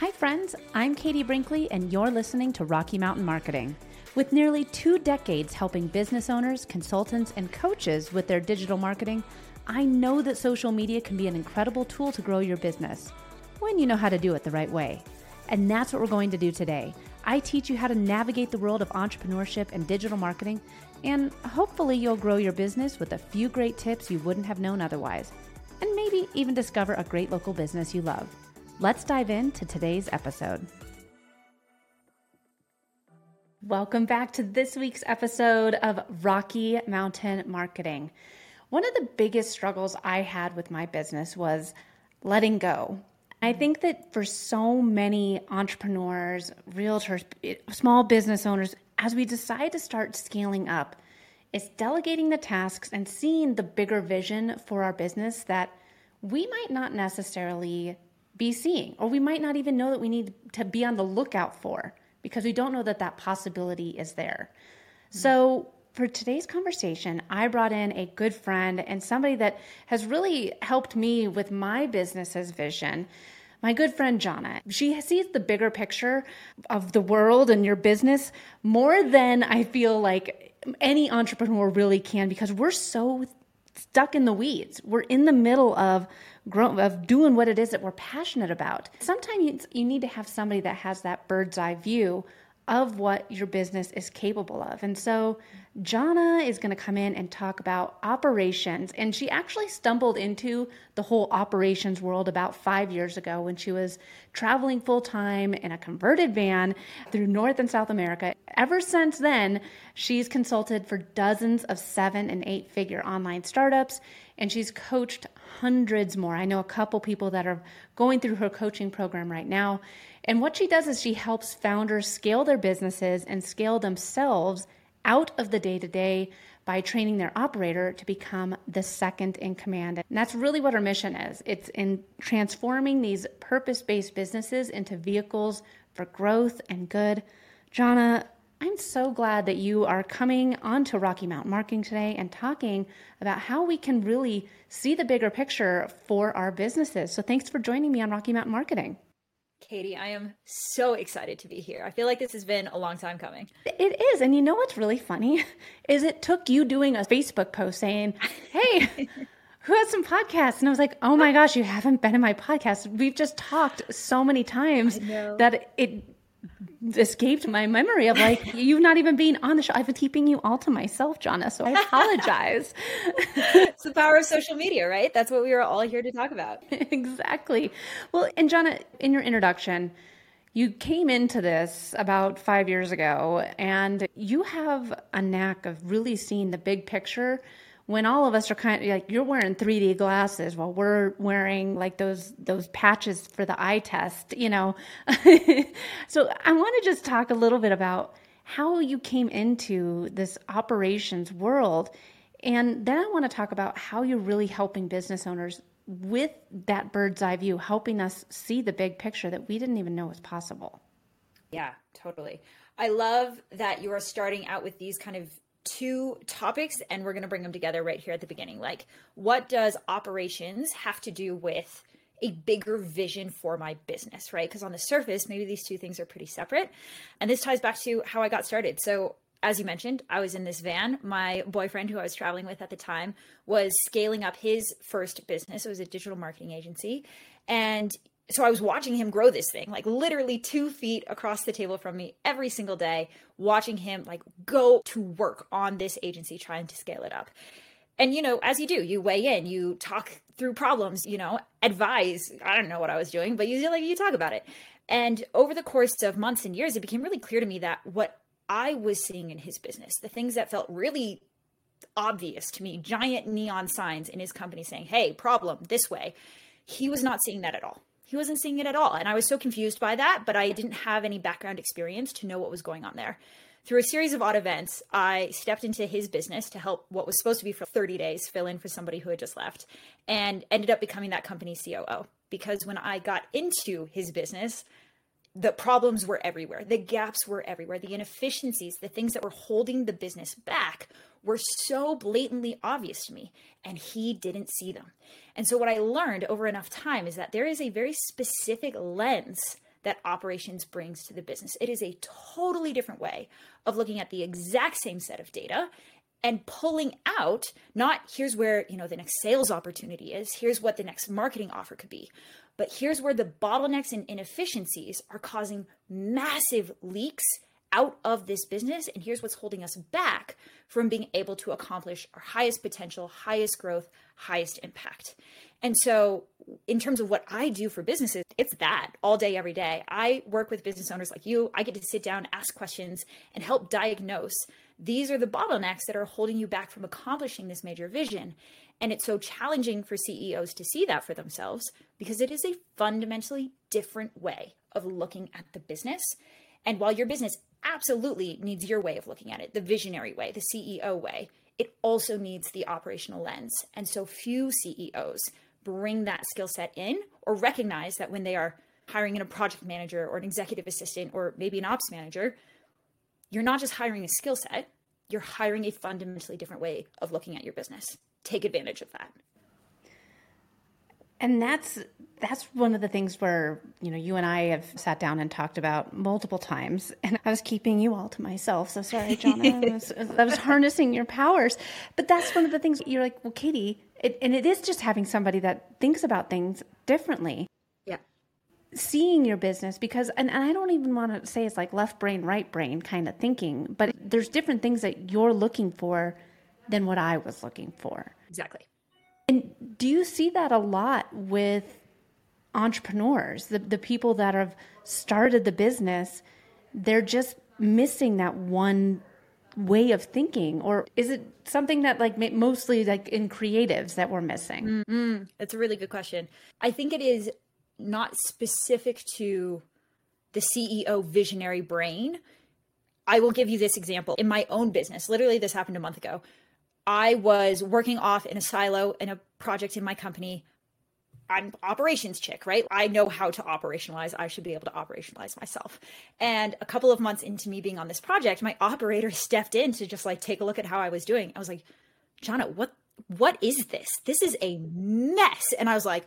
Hi, friends. I'm Katie Brinkley, and you're listening to Rocky Mountain Marketing. With nearly two decades helping business owners, consultants, and coaches with their digital marketing, I know that social media can be an incredible tool to grow your business when you know how to do it the right way. And that's what we're going to do today. I teach you how to navigate the world of entrepreneurship and digital marketing, and hopefully, you'll grow your business with a few great tips you wouldn't have known otherwise, and maybe even discover a great local business you love. Let's dive into today's episode. Welcome back to this week's episode of Rocky Mountain Marketing. One of the biggest struggles I had with my business was letting go. I think that for so many entrepreneurs, realtors, small business owners, as we decide to start scaling up, it's delegating the tasks and seeing the bigger vision for our business that we might not necessarily be seeing, or we might not even know that we need to be on the lookout for because we don't know that that possibility is there. Mm-hmm. So, for today's conversation, I brought in a good friend and somebody that has really helped me with my business's vision. My good friend Jhana, she sees the bigger picture of the world and your business more than I feel like any entrepreneur really can because we're so stuck in the weeds. We're in the middle of grow, of doing what it is that we're passionate about. Sometimes you need to have somebody that has that bird's eye view of what your business is capable of. And so Jhana is going to come in and talk about operations. And she actually stumbled into the whole operations world about five years ago when she was traveling full time in a converted van through North and South America. Ever since then, she's consulted for dozens of seven and eight figure online startups and she's coached hundreds more. I know a couple people that are going through her coaching program right now. And what she does is she helps founders scale their businesses and scale themselves out of the day to day by training their operator to become the second in command. And that's really what our mission is it's in transforming these purpose based businesses into vehicles for growth and good. Jhana, I'm so glad that you are coming onto Rocky Mountain Marketing today and talking about how we can really see the bigger picture for our businesses. So thanks for joining me on Rocky Mountain Marketing. Katie, I am so excited to be here. I feel like this has been a long time coming. It is. And you know what's really funny is it took you doing a Facebook post saying, "Hey, who has some podcasts?" And I was like, "Oh my gosh, you haven't been in my podcast. We've just talked so many times that it escaped my memory of like you've not even been on the show. I've been keeping you all to myself, Jhana. So I apologize. it's the power of social media, right? That's what we are all here to talk about. exactly. Well, and Jhana, in your introduction, you came into this about five years ago, and you have a knack of really seeing the big picture when all of us are kind of like you're wearing 3D glasses while we're wearing like those those patches for the eye test, you know. so I want to just talk a little bit about how you came into this operations world and then I want to talk about how you're really helping business owners with that bird's eye view, helping us see the big picture that we didn't even know was possible. Yeah, totally. I love that you are starting out with these kind of two topics and we're going to bring them together right here at the beginning. Like, what does operations have to do with a bigger vision for my business, right? Because on the surface, maybe these two things are pretty separate. And this ties back to how I got started. So, as you mentioned, I was in this van. My boyfriend, who I was traveling with at the time, was scaling up his first business. It was a digital marketing agency. And so I was watching him grow this thing, like literally two feet across the table from me every single day, watching him like go to work on this agency, trying to scale it up. And you know, as you do, you weigh in, you talk through problems, you know, advise. I don't know what I was doing, but you like you talk about it. And over the course of months and years, it became really clear to me that what I was seeing in his business, the things that felt really obvious to me, giant neon signs in his company saying, "Hey, problem this way." He was not seeing that at all he wasn't seeing it at all. And I was so confused by that, but I didn't have any background experience to know what was going on there. Through a series of odd events, I stepped into his business to help what was supposed to be for 30 days fill in for somebody who had just left and ended up becoming that company's COO. Because when I got into his business, the problems were everywhere. The gaps were everywhere. The inefficiencies, the things that were holding the business back were so blatantly obvious to me, and he didn't see them. And so, what I learned over enough time is that there is a very specific lens that operations brings to the business. It is a totally different way of looking at the exact same set of data and pulling out not here's where, you know, the next sales opportunity is, here's what the next marketing offer could be, but here's where the bottlenecks and inefficiencies are causing massive leaks out of this business and here's what's holding us back from being able to accomplish our highest potential, highest growth, highest impact. And so, in terms of what I do for businesses, it's that all day, every day. I work with business owners like you. I get to sit down, ask questions, and help diagnose these are the bottlenecks that are holding you back from accomplishing this major vision. And it's so challenging for CEOs to see that for themselves because it is a fundamentally different way of looking at the business. And while your business absolutely needs your way of looking at it, the visionary way, the CEO way, it also needs the operational lens. And so few CEOs bring that skill set in or recognize that when they are hiring in a project manager or an executive assistant or maybe an ops manager, you're not just hiring a skill set, you're hiring a fundamentally different way of looking at your business. Take advantage of that. And that's that's one of the things where you know you and I have sat down and talked about multiple times, and I was keeping you all to myself. So sorry, John. I, was, I was harnessing your powers, but that's one of the things you're like, well, Katie, it, and it is just having somebody that thinks about things differently. Yeah, seeing your business because, and, and I don't even want to say it's like left brain, right brain kind of thinking, but there's different things that you're looking for than what I was looking for. exactly. And do you see that a lot with entrepreneurs, the, the people that have started the business? They're just missing that one way of thinking or is it something that like mostly like in creatives that we're missing Mm, that's a really good question. I think it is not specific to the CEO visionary brain. I will give you this example. In my own business, literally, this happened a month ago. I was working off in a silo in a project in my company. I'm operations chick, right? I know how to operationalize. I should be able to operationalize myself. And a couple of months into me being on this project, my operator stepped in to just like take a look at how I was doing. I was like, Jhana, what what is this? This is a mess. And I was like,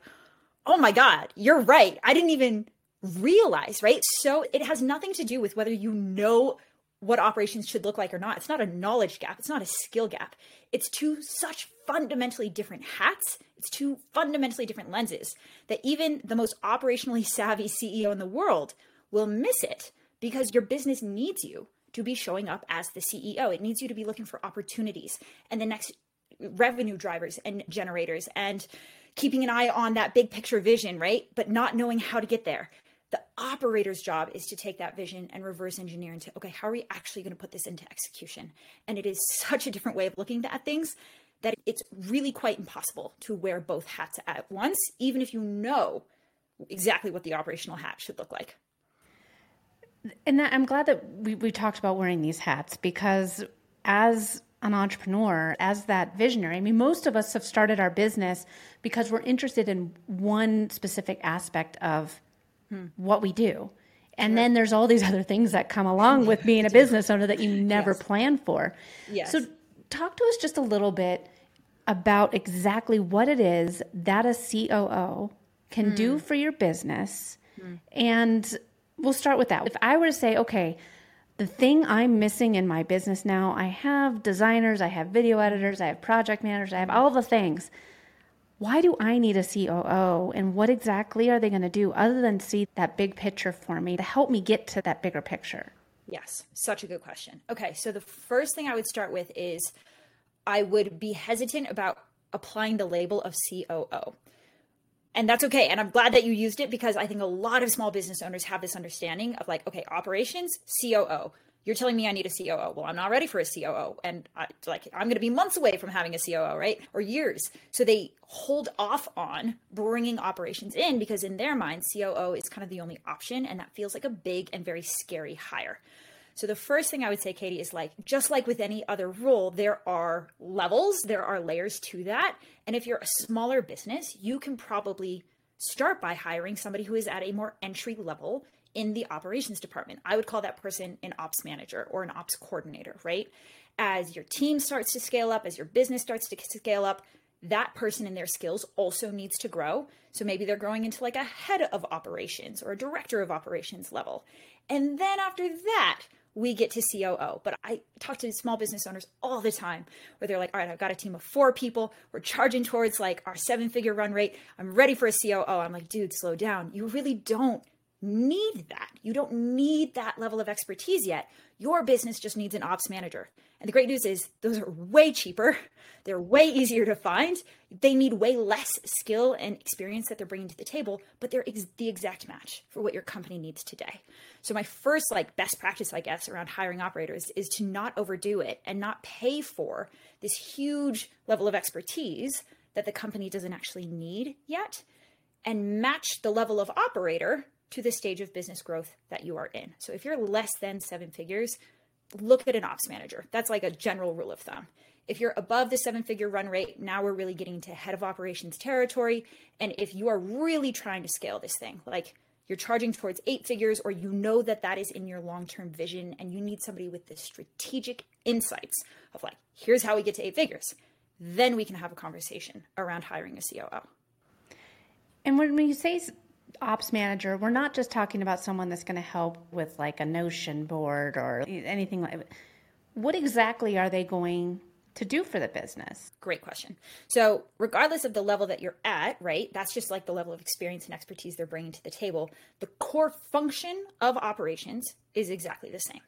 oh my God, you're right. I didn't even realize, right? So it has nothing to do with whether you know what operations should look like or not. It's not a knowledge gap, it's not a skill gap. It's two such fundamentally different hats, it's two fundamentally different lenses that even the most operationally savvy CEO in the world will miss it because your business needs you to be showing up as the CEO. It needs you to be looking for opportunities and the next revenue drivers and generators and keeping an eye on that big picture vision, right? But not knowing how to get there. The operator's job is to take that vision and reverse engineer into, okay, how are we actually going to put this into execution? And it is such a different way of looking at things that it's really quite impossible to wear both hats at once, even if you know exactly what the operational hat should look like. and i'm glad that we, we talked about wearing these hats because as an entrepreneur as that visionary i mean most of us have started our business because we're interested in one specific aspect of Hmm. what we do. And then there's all these other things that come along with being a business owner that you never Yes. plan for. Yes. so talk to us just a little bit about exactly what it is that a coo can do hmm. for your business. Hmm. And we'll start with that. If i were to say okay the thing I'm missing in my business now, I have designers, I have video editors, I have project managers, I have all the things. Why do I need a COO? And what exactly are they going to do other than see that big picture for me to help me get to that bigger picture? Yes, such a good question. Okay, so the first thing I would start with is I would be hesitant about applying the label of COO. And that's okay. And I'm glad that you used it because I think a lot of small business owners have this understanding of like, okay, operations, COO. You're telling me I need a COO. Well, I'm not ready for a COO. And I, like, I'm going to be months away from having a COO, right? Or years. So they hold off on bringing operations in because in their mind, COO is kind of the only option. And that feels like a big and very scary hire. So the first thing I would say, Katie, is like just like with any other role, there are levels, there are layers to that. And if you're a smaller business, you can probably start by hiring somebody who is at a more entry level in the operations department. I would call that person an ops manager or an ops coordinator, right? As your team starts to scale up, as your business starts to scale up, that person and their skills also needs to grow. So maybe they're growing into like a head of operations or a director of operations level. And then after that, we get to COO. But I talk to small business owners all the time where they're like, all right, I've got a team of four people. We're charging towards like our seven figure run rate. I'm ready for a COO. I'm like, dude, slow down. You really don't need that. You don't need that level of expertise yet. Your business just needs an ops manager. And the great news is those are way cheaper. They're way easier to find. They need way less skill and experience that they're bringing to the table, but they're ex- the exact match for what your company needs today. So my first like best practice I guess around hiring operators is to not overdo it and not pay for this huge level of expertise that the company doesn't actually need yet and match the level of operator to the stage of business growth that you are in. So if you're less than 7 figures, look at an ops manager. That's like a general rule of thumb. If you're above the seven figure run rate, now we're really getting to head of operations territory. And if you are really trying to scale this thing, like you're charging towards eight figures, or you know that that is in your long term vision, and you need somebody with the strategic insights of like, here's how we get to eight figures, then we can have a conversation around hiring a COO. And when you say ops manager, we're not just talking about someone that's going to help with like a Notion board or anything like. What exactly are they going to do for the business? Great question. So, regardless of the level that you're at, right, that's just like the level of experience and expertise they're bringing to the table. The core function of operations is exactly the same.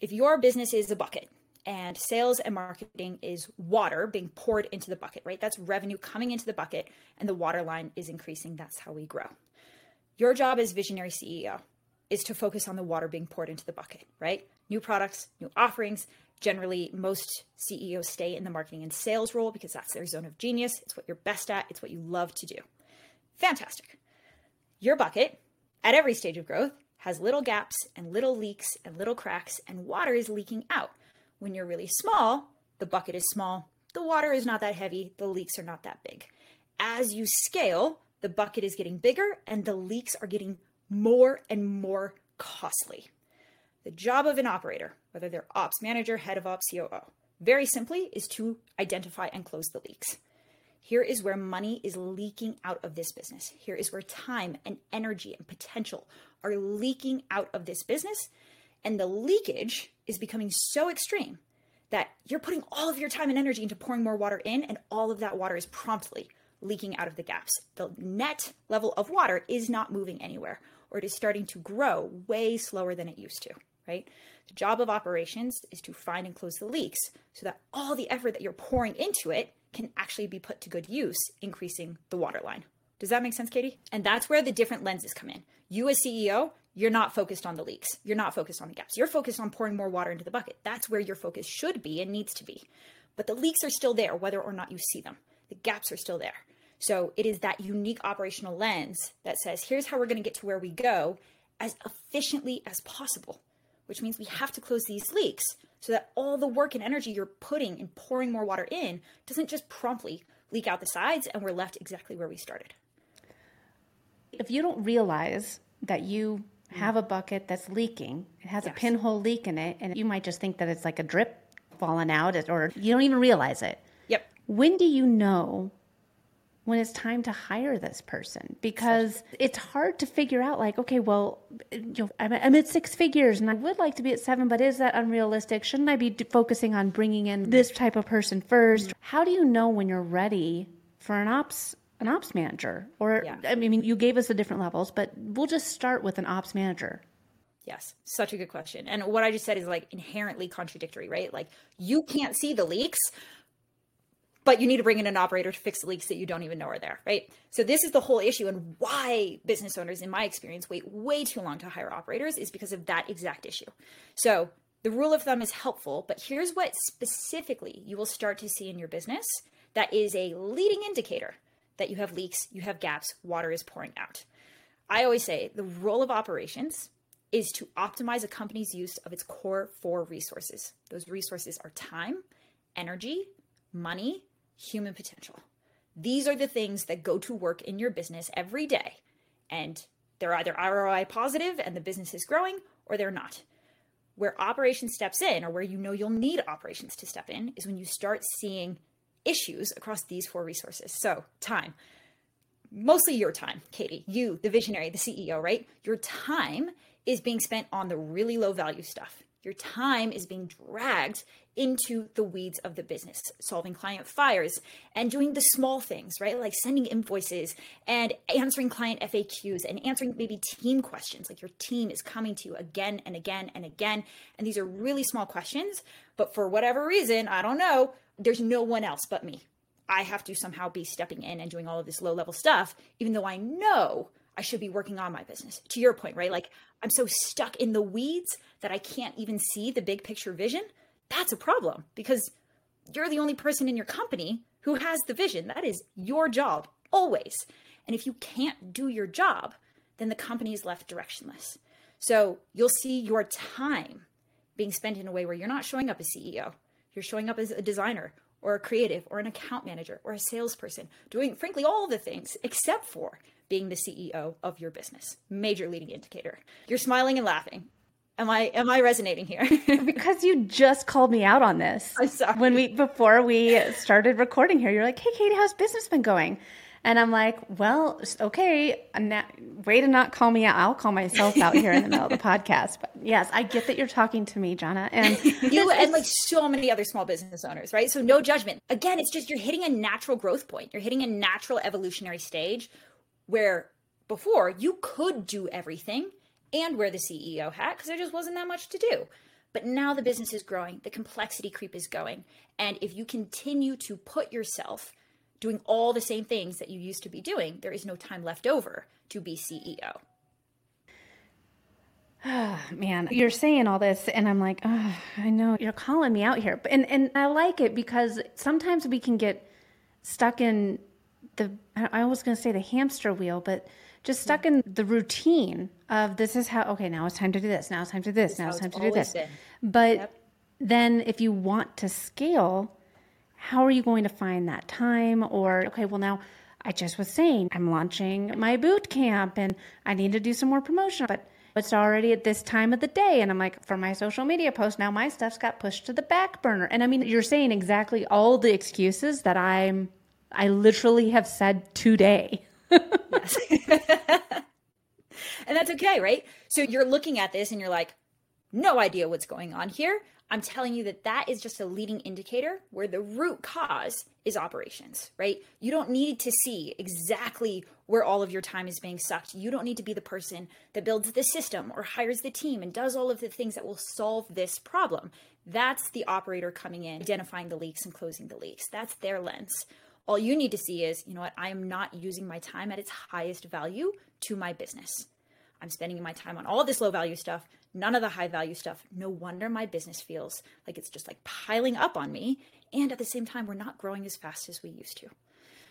If your business is a bucket, and sales and marketing is water being poured into the bucket, right? That's revenue coming into the bucket and the water line is increasing. That's how we grow. Your job as visionary CEO is to focus on the water being poured into the bucket, right? New products, new offerings. Generally, most CEOs stay in the marketing and sales role because that's their zone of genius. It's what you're best at, it's what you love to do. Fantastic. Your bucket, at every stage of growth, has little gaps and little leaks and little cracks, and water is leaking out. When you're really small, the bucket is small, the water is not that heavy, the leaks are not that big. As you scale, the bucket is getting bigger and the leaks are getting more and more costly. The job of an operator, whether they're ops manager, head of ops, COO, very simply is to identify and close the leaks. Here is where money is leaking out of this business. Here is where time and energy and potential are leaking out of this business. And the leakage is becoming so extreme that you're putting all of your time and energy into pouring more water in, and all of that water is promptly leaking out of the gaps. The net level of water is not moving anywhere, or it is starting to grow way slower than it used to, right? The job of operations is to find and close the leaks so that all the effort that you're pouring into it can actually be put to good use, increasing the water line. Does that make sense, Katie? And that's where the different lenses come in. You, as CEO, you're not focused on the leaks. You're not focused on the gaps. You're focused on pouring more water into the bucket. That's where your focus should be and needs to be. But the leaks are still there, whether or not you see them. The gaps are still there. So it is that unique operational lens that says, here's how we're going to get to where we go as efficiently as possible, which means we have to close these leaks so that all the work and energy you're putting in pouring more water in doesn't just promptly leak out the sides and we're left exactly where we started. If you don't realize that you Mm-hmm. have a bucket that's leaking, it has yes. a pinhole leak in it, and you might just think that it's like a drip falling out, or you don't even realize it. Yep. When do you know when it's time to hire this person because it's hard to figure out like okay well you know I'm, I'm, at six figures and i would like to be at seven but is that unrealistic shouldn't i be focusing on bringing in this type of person first mm-hmm. how do you know when you're ready for an ops an ops manager or yeah. i mean you gave us the different levels but we'll just start with an ops manager Yes, such a good question. And what I just said is like inherently contradictory, right? Like you can't see the leaks, but you need to bring in an operator to fix the leaks that you don't even know are there, right? So this is the whole issue and why business owners, in my experience, wait way too long to hire operators is because of that exact issue. So the rule of thumb is helpful, but here's what specifically you will start to see in your business that is a leading indicator that you have leaks, you have gaps, water is pouring out. I always say the role of operations is to optimize a company's use of its core four resources. Those resources are time, energy, money, human potential. These are the things that go to work in your business every day. And they're either ROI positive and the business is growing, or they're not. Where operations steps in, or where you know you'll need operations to step in, is when you start seeing issues across these four resources. So, time. Mostly your time, Katie, you, the visionary, the CEO, right? Your time is being spent on the really low value stuff. Your time is being dragged into the weeds of the business, solving client fires and doing the small things, right? Like sending invoices and answering client FAQs and answering maybe team questions. Like your team is coming to you again and again and again. And these are really small questions, but for whatever reason, I don't know, there's no one else but me. I have to somehow be stepping in and doing all of this low level stuff, even though I know I should be working on my business. To your point, right? Like I'm so stuck in the weeds that I can't even see the big picture vision. That's a problem because you're the only person in your company who has the vision. That is your job always. And if you can't do your job, then the company is left directionless. So you'll see your time being spent in a way where you're not showing up as CEO. You're showing up as a designer or a creative or an account manager or a salesperson, doing frankly all the things except for being the CEO of your business. Major leading indicator. You're smiling and laughing. Am I am I resonating here? because you just called me out on this. I'm sorry. When we before we started recording here, you're like, "Hey, Katie, how's business been going?" And I'm like, "Well, okay, way to not call me out. I'll call myself out here in the middle of the podcast." But yes, I get that you're talking to me, Jhana, and you and like so many other small business owners, right? So no judgment. Again, it's just you're hitting a natural growth point. You're hitting a natural evolutionary stage where before you could do everything and wear the CEO hat because there just wasn't that much to do. But now the business is growing, the complexity creep is going. And if you continue to put yourself doing all the same things that you used to be doing, there is no time left over to be CEO. Oh, man, you're saying all this, and I'm like, oh, I know you're calling me out here, and and I like it because sometimes we can get stuck in the I was going to say the hamster wheel, but just hmm. stuck in the routine of this is how okay now it's time to do this now it's time to do this, this now it's time to do this been. but yep. then if you want to scale how are you going to find that time or okay well now i just was saying i'm launching my boot camp and i need to do some more promotion but it's already at this time of the day and i'm like for my social media post now my stuff's got pushed to the back burner and i mean you're saying exactly all the excuses that i'm I literally have said today. and that's okay, right? So you're looking at this and you're like, no idea what's going on here. I'm telling you that that is just a leading indicator where the root cause is operations, right? You don't need to see exactly where all of your time is being sucked. You don't need to be the person that builds the system or hires the team and does all of the things that will solve this problem. That's the operator coming in, identifying the leaks and closing the leaks. That's their lens. All you need to see is, you know what, I am not using my time at its highest value to my business. I'm spending my time on all this low value stuff, none of the high value stuff. No wonder my business feels like it's just like piling up on me. And at the same time, we're not growing as fast as we used to.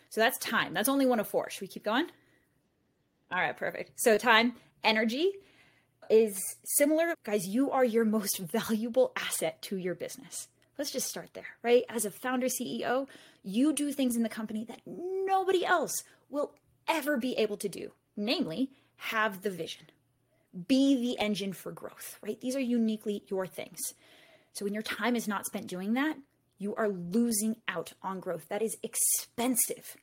So that's time. That's only one of four. Should we keep going? All right, perfect. So, time, energy is similar. Guys, you are your most valuable asset to your business. Let's just start there, right? As a founder CEO, you do things in the company that nobody else will ever be able to do, namely, have the vision, be the engine for growth, right? These are uniquely your things. So when your time is not spent doing that, you are losing out on growth. That is expensive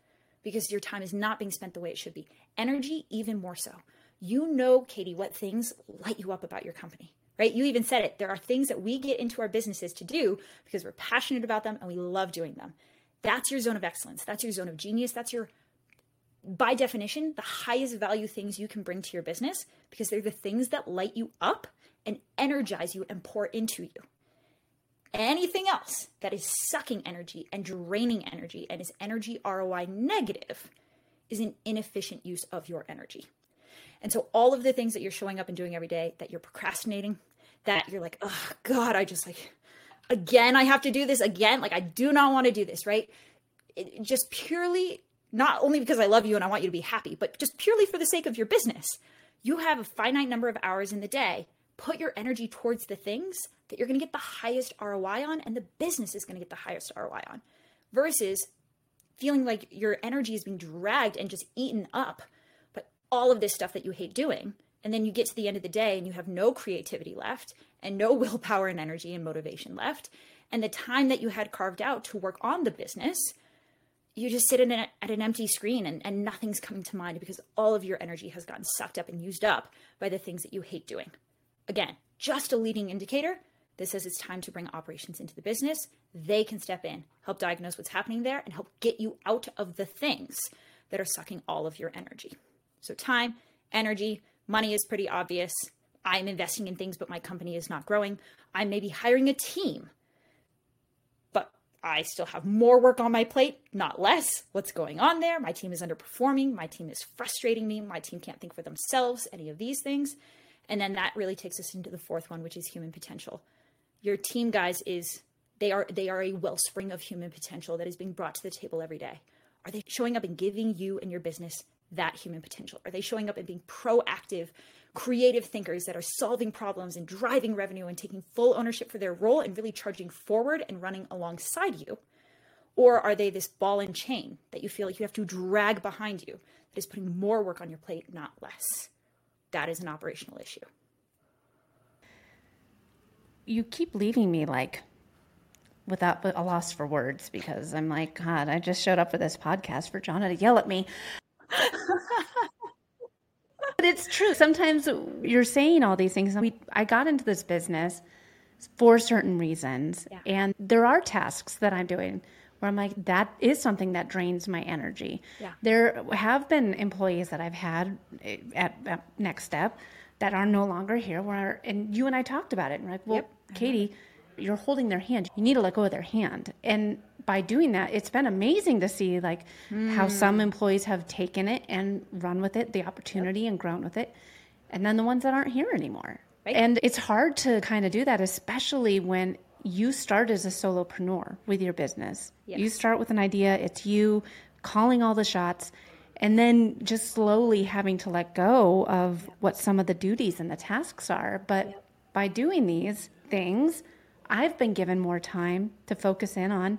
because your time is not being spent the way it should be. Energy, even more so. You know, Katie, what things light you up about your company right? You even said it. There are things that we get into our businesses to do because we're passionate about them and we love doing them. That's your zone of excellence. That's your zone of genius. That's your, by definition, the highest value things you can bring to your business because they're the things that light you up and energize you and pour into you. Anything else that is sucking energy and draining energy and is energy ROI negative is an inefficient use of your energy. And so all of the things that you're showing up and doing every day that you're procrastinating, that you're like, oh God, I just like, again, I have to do this again. Like, I do not want to do this, right? It, just purely, not only because I love you and I want you to be happy, but just purely for the sake of your business. You have a finite number of hours in the day. Put your energy towards the things that you're going to get the highest ROI on, and the business is going to get the highest ROI on, versus feeling like your energy is being dragged and just eaten up by all of this stuff that you hate doing. And then you get to the end of the day and you have no creativity left and no willpower and energy and motivation left. And the time that you had carved out to work on the business you just sit in a, at an empty screen and, and nothing's coming to mind because all of your energy has gotten sucked up and used up by the things that you hate doing. Again, just a leading indicator that says it's time to bring operations into the business. They can step in, help diagnose what's happening there, and help get you out of the things that are sucking all of your energy. So, time, energy, money is pretty obvious. I'm investing in things, but my company is not growing. I may be hiring a team, I still have more work on my plate, not less. What's going on there? My team is underperforming. My team is frustrating me. My team can't think for themselves, any of these things. And then that really takes us into the fourth one, which is human potential. Your team guys is they are they are a wellspring of human potential that is being brought to the table every day. Are they showing up and giving you and your business that human potential? Are they showing up and being proactive, creative thinkers that are solving problems and driving revenue and taking full ownership for their role and really charging forward and running alongside you? Or are they this ball and chain that you feel like you have to drag behind you that is putting more work on your plate, not less? That is an operational issue. You keep leaving me like without a loss for words because I'm like, God, I just showed up for this podcast for Jhana to yell at me. it's true. Sometimes you're saying all these things. We, I got into this business for certain reasons, yeah. and there are tasks that I'm doing where I'm like, that is something that drains my energy. Yeah. There have been employees that I've had eh, at, at Next Step that are no longer here. Where and you and I talked about it. And we're like, well, yep. Katie you're holding their hand. You need to let go of their hand. And by doing that, it's been amazing to see like mm. how some hmm. employees have taken it and run with it, the opportunity and grown with it. And then the ones that aren't here anymore. Right. And it's hard to kind of do that, especially when you start as a solopreneur with your business. Yes. You start with an idea, it's you calling all the shots, and then just slowly having to let go of what some of the duties and the tasks are. But yep. by doing these things, I've been given more time to focus in on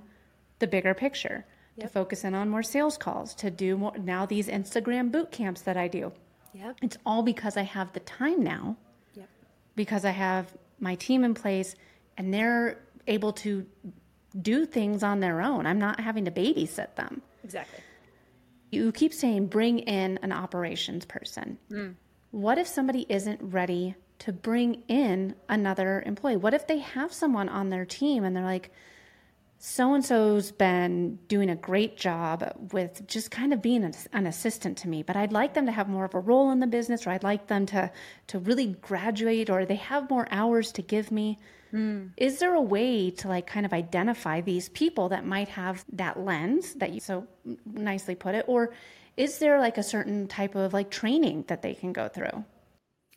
the bigger picture, yep. to focus in on more sales calls, to do more now these Instagram boot camps that I do. Yep. It's all because I have the time now. Yep. Because I have my team in place and they're able to do things on their own. I'm not having to babysit them. Exactly. You keep saying bring in an operations person. Mm. What if somebody isn't ready to bring in another employee? What if they have someone on their team and they're like, so and so's been doing a great job with just kind of being an, assistant to me, but I'd like them to have more of a role in the business, or I'd like them to to really graduate, or they have more hours to give me. Mm. Is there a way to like kind of identify these people that might have that lens that you so nicely put it, or is there like a certain type of like training that they can go through?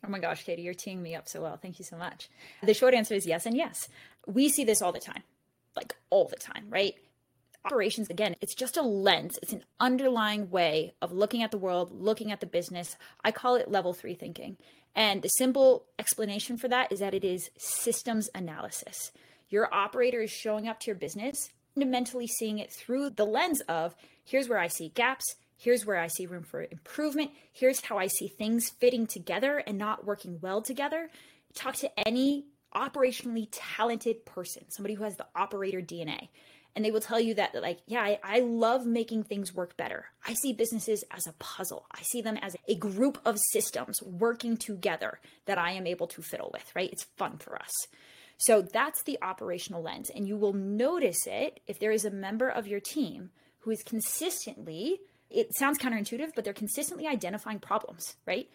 Oh my gosh, Katie, you're teeing me up so well. Thank you so much. The short answer is yes and yes. We see this all the time, like all the time, right? Operations, again, it's just a lens. It's an underlying way of looking at the world, looking at the business. I call it level three thinking. And the simple explanation for that is that it is systems analysis. Your operator is showing up to your business, fundamentally seeing it through the lens of here's where I see gaps, Here's where I see room for improvement. Here's how I see things fitting together and not working well together. Talk to any operationally talented person, somebody who has the operator DNA. And they will tell you that, like, yeah, I, I, love making things work better. I see businesses as a puzzle. I see them as a group of systems working together that I am able to fiddle with, right? It's fun for us. So that's the operational lens. And you will notice it if there is a member of your team who is consistently it sounds counterintuitive, but they're consistently identifying problems, right?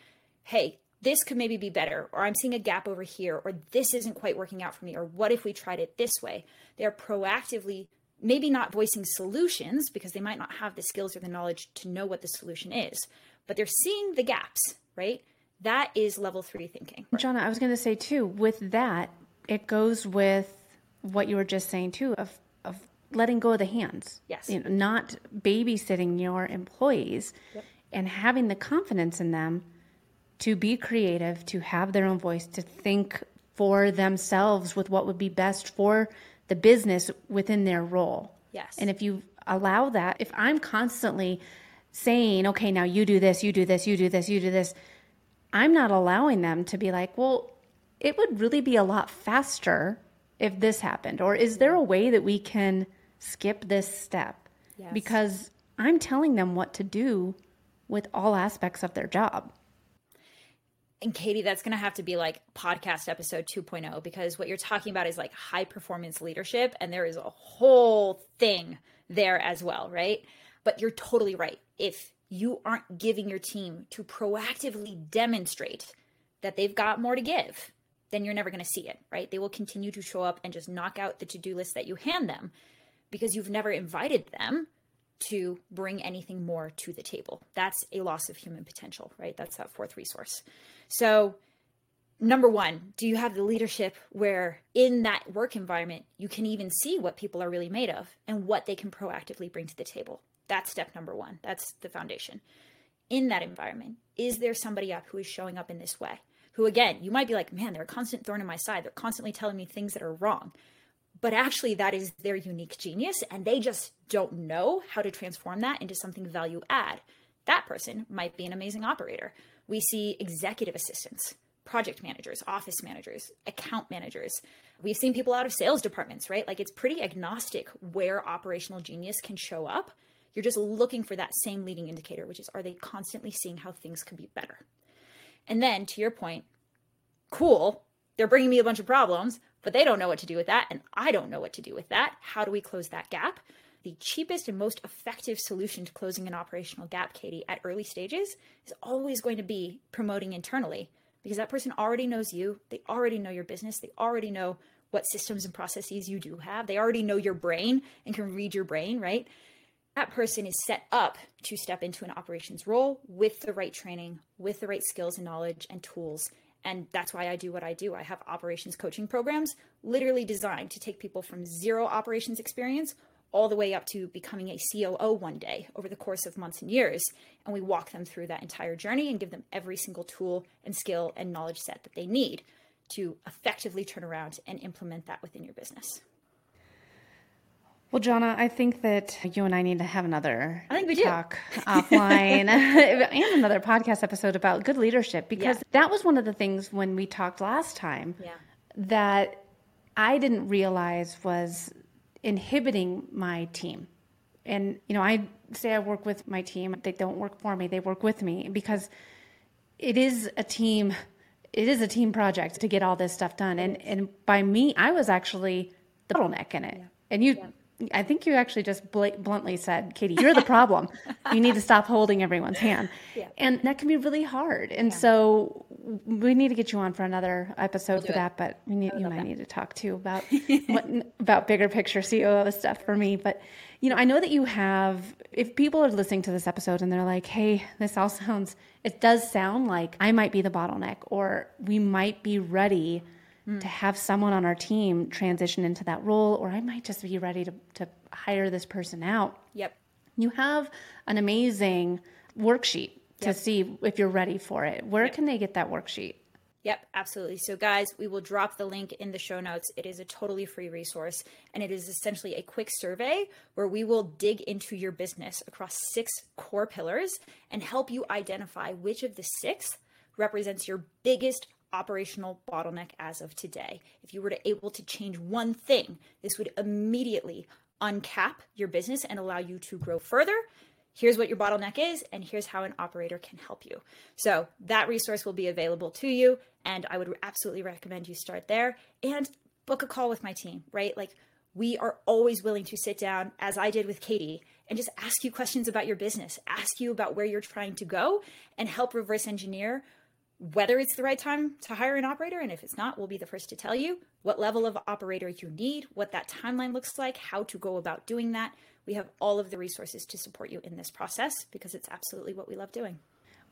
Hey, this could maybe be better, or I'm seeing a gap over here, or this isn't quite working out for me, or what if we tried it this way? They're proactively, maybe not voicing solutions because they might not have the skills or the knowledge to know what the solution is, but they're seeing the gaps, right? That is level three thinking. Jhana, I was going to say too, with that, it goes with what you were just saying too of of letting go of the hands. Yes. You know, not babysitting your employees yep. and having the confidence in them to be creative, to have their own voice, to think for themselves with what would be best for the business within their role. Yes. And if you allow that, if I'm constantly saying, okay, now you do this, you do this, you do this, you do this, I'm not allowing them to be like, well, it would really be a lot faster if this happened. Or is there a way that we can skip this step yes. because I'm telling them what to do with all aspects of their job. And Katie, that's going to have to be like podcast episode 2.0 because what you're talking about is like high performance leadership. And there is a whole thing there as well, right? But you're totally right. If you aren't giving your team to proactively demonstrate that they've got more to give, then you're never going to see it, right? They will continue to show up and just knock out the to do list that you hand them because you've never invited them to bring anything more to the table. That's a loss of human potential, right? That's that fourth resource. So, number one, do you have the leadership where in that work environment, you can even see what people are really made of and what they can proactively bring to the table? That's step number one. That's the foundation. In that environment, is there somebody up who is showing up in this way? Who, again, you might be like, man, they're a constant thorn in my side. They're constantly telling me things that are wrong but actually that is their unique genius and they just don't know how to transform that into something value add. That person might be an amazing operator. We see executive assistants project managers office managers account managers. We've seen people out of sales departments right? Like it's pretty agnostic where operational genius can show up. You're just looking for that same leading indicator which is are they constantly seeing how things could be better? And then to your point cool they're bringing me a bunch of problems but they don't know what to do with that. And I don't know what to do with that. How do we close that gap? The cheapest and most effective solution to closing an operational gap, Katie, at early stages is always going to be promoting internally because that person already knows you. They already know your business. They already know what systems and processes you do have. They already know your brain and can read your brain, right? That person is set up to step into an operations role with the right training, with the right skills and knowledge and tools and that's why I do what I do. I have operations coaching programs literally designed to take people from zero operations experience all the way up to becoming a COO one day over the course of months and years. And we walk them through that entire journey and give them every single tool and skill and knowledge set that they need to effectively turn around and implement that within your business. Well, Jhana, I think that you and I need to have another I think we talk offline and another podcast episode about good leadership because yeah. that was one of the things when we talked last time yeah. that I didn't realize was inhibiting my team. And, you know, I say I work with my team, they don't work for me, they work with me because it is a team it is a team project to get all this stuff done. And and by me, I was actually the bottleneck in it. Yeah. And you I think you actually just bl- bluntly said, Katie, you're the problem. you need to stop holding everyone's hand. Yeah. And that can be really hard. And yeah. so we need to get you on for another episode we'll for that, but we need, you and I need to talk too about what, about bigger picture COO stuff for me. But, you know, I know that you have, if people are listening to this episode and they're like, hey, this all sounds, it does sound like I might be the bottleneck or we might be ready – mm. to have someone on our team transition into that role, or I might just be ready to, to hire this person out. Yep. You have an amazing worksheet to yep. see if you're ready for it. Where yep. can they get that worksheet? Yep, absolutely. So, guys, we will drop the link in the show notes. It is a totally free resource, and it is essentially a quick survey where we will dig into your business across six core pillars and help you identify which of the six represents your biggest operational bottleneck as of today. If you were to able to change one thing, this would immediately uncap your business and allow you to grow further. Here's what your bottleneck is, and here's how an operator can help you. So, that resource will be available to you, and I would absolutely recommend you start there and book a call with my team, right? Like, we are always willing to sit down, as I did with Katie, and just ask you questions about your business, ask you about where you're trying to go, and help reverse engineer whether it's the right time to hire an operator. And if it's not, we'll be the first to tell you what level of operator you need, what that timeline looks like, how to go about doing that. We have all of the resources to support you in this process because it's absolutely what we love doing.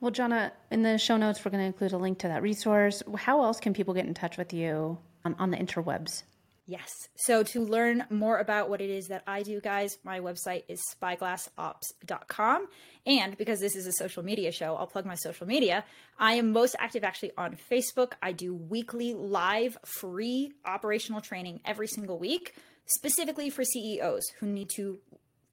Well, Jhana, in the show notes, we're going to include a link to that resource. How else can people get in touch with you on, on the interwebs? Yes. So to learn more about what it is that I do, guys, my website is spyglassops.com. And because this is a social media show, I'll plug my social media. I am most active actually on Facebook. I do weekly live free operational training every single week, specifically for CEOs who need to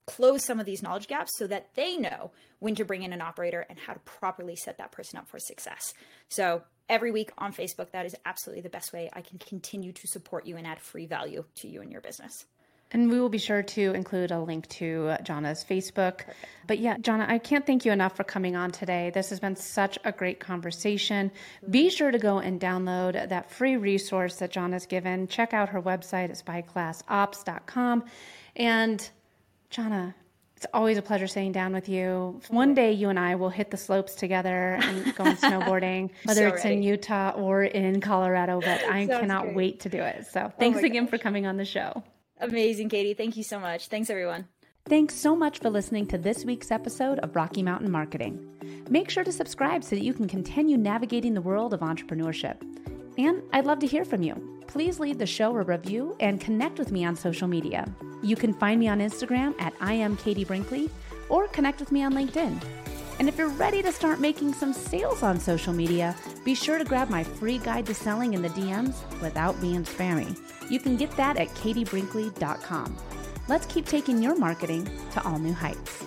close some of these knowledge gaps so that they know when to bring in an operator and how to properly set that person up for success. So every week on Facebook. That is absolutely the best way I can continue to support you and add free value to you and your business. And we will be sure to include a link to Jhana's Facebook. Perfect. But yeah, Jhana, I can't thank you enough for coming on today. This has been such a great conversation. Be mm-hmm. sure to go and download that free resource that Jhana's given. Check out her website at spyglassops.com. And Jhana, it's always a pleasure sitting down with you. One day you and I will hit the slopes together and go on snowboarding, whether so it's ready. in Utah or in Colorado, but I Sounds cannot great. wait to do it. So oh thanks oh again gosh. for coming on the show. Amazing, Katie. Thank you so much. Thanks, everyone. Thanks so much for listening to this week's episode of Rocky Mountain Marketing. Make sure to subscribe so that you can continue navigating the world of entrepreneurship. And I'd love to hear from you. Please leave the show a review and connect with me on social media. You can find me on Instagram at I am Katie Brinkley or connect with me on LinkedIn. And if you're ready to start making some sales on social media, be sure to grab my free guide to selling in the DMs without being spammy. You can get that at katiebrinkley.com. Let's keep taking your marketing to all new heights.